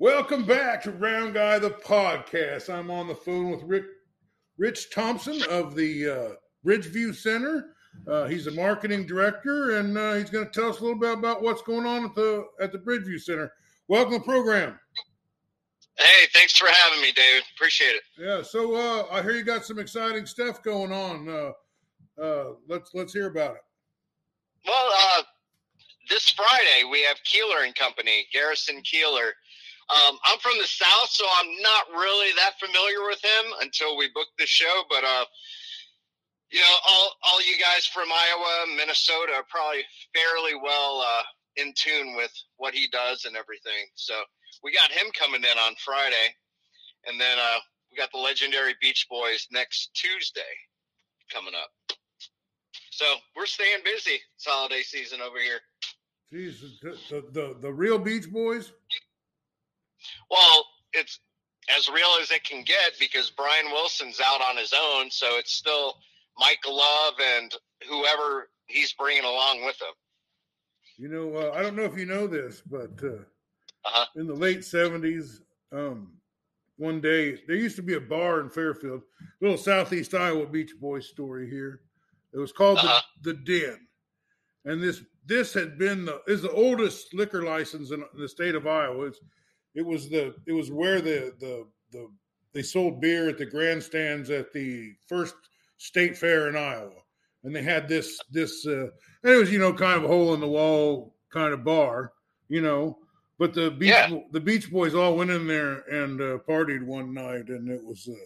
Welcome back to Round Guy the podcast. I'm on the phone with Rick, Rich Thompson of the uh, Bridgeview Center. Uh, he's a marketing director, and uh, he's going to tell us a little bit about what's going on at the at the Bridgeview Center. Welcome to the program. Hey, thanks for having me, David. Appreciate it. Yeah. So uh, I hear you got some exciting stuff going on. Uh, uh, let's let's hear about it. Well, uh, this Friday we have Keillor and Company, Garrison Keillor. Um, I'm from the South, so I'm not really that familiar with him until we booked the show. But uh, you know, all all you guys from Iowa, Minnesota are probably fairly well uh, in tune with what he does and everything. So we got him coming in on Friday, and then uh, we got the legendary Beach Boys next Tuesday coming up. So we're staying busy. It's holiday season over here. The, the, the, the real Beach Boys? Well, it's as real as it can get because Brian Wilson's out on his own. So it's still Mike Love and whoever he's bringing along with him. You know, uh, I don't know if you know this, but uh, uh-huh. in the late 70s, um, one day there used to be a bar in Fairfield, little Southeast Iowa Beach Boys story here. It was called uh-huh. the, the Den. And this this had been the is the oldest liquor license in the state of Iowa. It's, it was the it was where the the the they sold beer at the grandstands at the first state fair in Iowa, and they had this this uh, it was you know kind of a hole in the wall kind of bar, you know. But the beach yeah. the Beach Boys all went in there and uh, partied one night, and it was uh,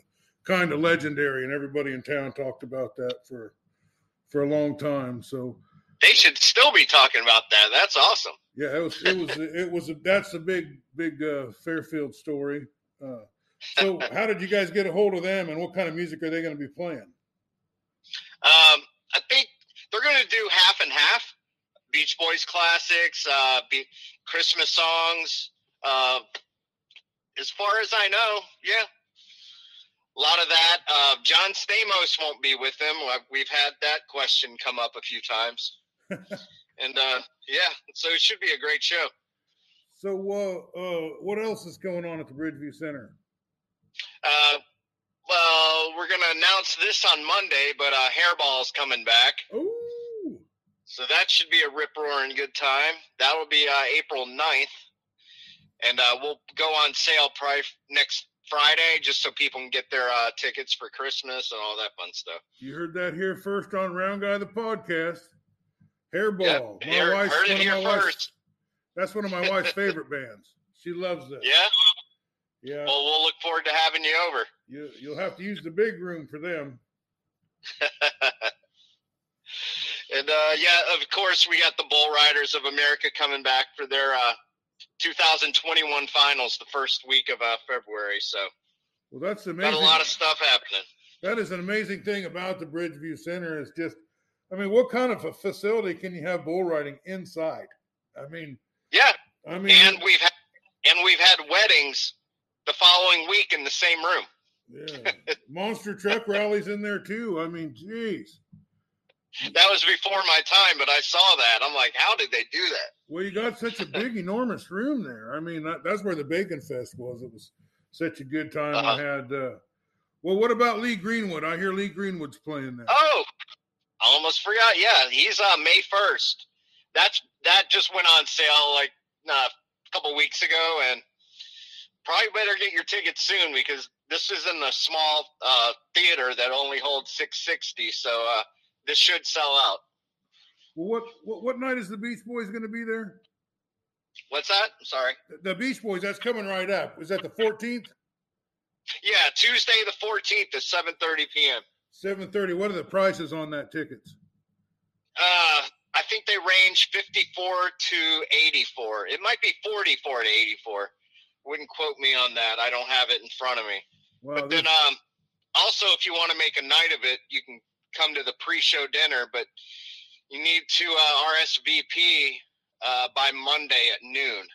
kind of legendary, and everybody in town talked about that for for a long time. So they should still be talking about that. That's awesome. Yeah, it was. It was. it was. A, that's a big, big uh, Fairfield story. Uh, so, how did you guys get a hold of them, and what kind of music are they going to be playing? Um, I think they're going to do half and half. Beach Boys classics, uh, be- Christmas songs. Uh, as far as I know, yeah, a lot of that. Uh, John Stamos won't be with them. We've had that question come up a few times. and uh, yeah, so it should be a great show. So, uh, uh, what else is going on at the Bridgeview Center? Uh, well, we're going to announce this on Monday, but uh, Hairball's coming back. Ooh. So that should be a rip roaring good time. That will be uh, April 9th. And uh, we'll go on sale probably next Friday just so people can get their uh, tickets for Christmas and all that fun stuff. You heard that here first on Round Guy the podcast. Hairball. Yep. My wife's heard it here first. That's one of my wife's favorite bands. She loves it. Yeah. Yeah. Well, we'll look forward to having you over. You you'll have to use the big room for them. and uh, yeah, of course, we got the Bull Riders of America coming back for their uh, 2021 finals the first week of uh, February. So, well, that's amazing. Got a lot of stuff happening. That is an amazing thing about the Bridgeview Center. Is just I mean, what kind of a facility can you have bull riding inside? I mean, yeah. I mean, and we've had and we've had weddings the following week in the same room. Yeah, monster truck rallies in there too. I mean, geez. That was before my time, but I saw that. I'm like, how did they do that? Well, you got such a big, enormous room there. I mean, that, that's where the Bacon Fest was. It was such a good time. Uh-huh. I had. Uh, well, what about Lee Greenwood? I hear Lee Greenwood's playing there. Oh, almost forgot. Yeah, he's uh, May first. That's that just went on sale like uh, a couple weeks ago, and probably better get your tickets soon because this is in a small uh, theater that only holds 660. So uh, this should sell out. Well, what, what what night is the Beach Boys going to be there? What's that? I'm sorry. The Beach Boys. That's coming right up. Is that the 14th? Yeah, Tuesday the 14th at 7:30 p.m. Seven thirty. What are the prices on that tickets? Uh, I think they range fifty-four to eighty-four. It might be forty-four to eighty-four. Wouldn't quote me on that. I don't have it in front of me. But then, um, also if you want to make a night of it, you can come to the pre-show dinner, but you need to uh, RSVP uh, by Monday at noon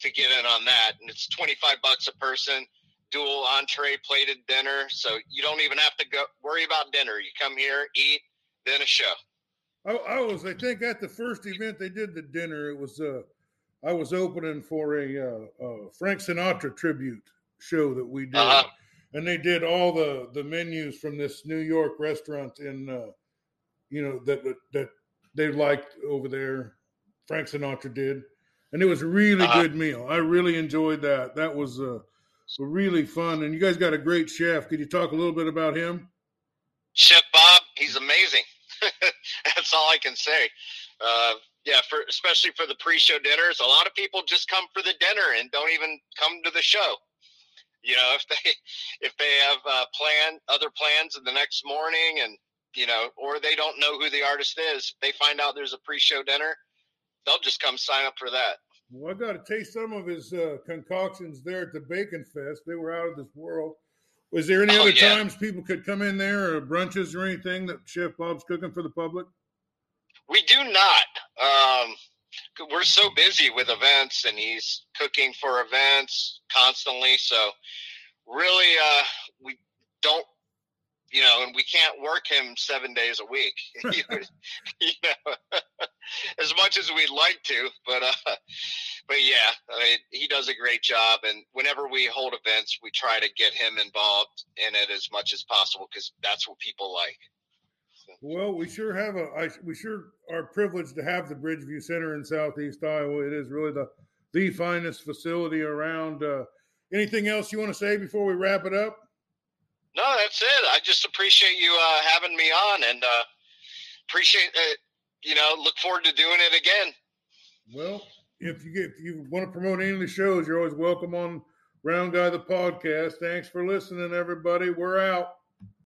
to get in on that, and it's twenty-five bucks a person dual entree plated dinner, so you don't even have to go worry about dinner. You come here, eat, then a show. I, I was, I think, at the first event they did the dinner. It was, uh, I was opening for a, uh, a Frank Sinatra tribute show that we did, uh-huh. and they did all the the menus from this New York restaurant in, uh, you know, that that they liked over there. Frank Sinatra did, and it was a really uh-huh. good meal. I really enjoyed that. That was uh, really fun, and you guys got a great chef. Could you talk a little bit about him? Chef Bob, he's amazing. That's all I can say. Uh, yeah, for especially for the pre-show dinners, a lot of people just come for the dinner and don't even come to the show. You know, if they if they have uh, plan other plans in the next morning, and you know, or they don't know who the artist is, they find out there's a pre-show dinner, they'll just come sign up for that. Well, I got to taste some of his uh, concoctions there at the Bacon Fest. They were out of this world. Was there any oh, other yeah. times people could come in there or brunches or anything that Chef Bob's cooking for the public? We do not. Um, we're so busy with events, and he's cooking for events constantly. So, really, uh, we don't, you know, and we can't work him seven days a week. you know, as much as we'd like to, but uh, but yeah, I mean, he does a great job. And whenever we hold events, we try to get him involved in it as much as possible because that's what people like. Well, we sure have a. I, we sure are privileged to have the Bridgeview Center in Southeast Iowa. It is really the the finest facility around. Uh, anything else you want to say before we wrap it up? No, that's it. I just appreciate you uh, having me on, and uh, appreciate it. You know, look forward to doing it again. Well, if you get, if you want to promote any of the shows, you're always welcome on Round Guy the podcast. Thanks for listening, everybody. We're out.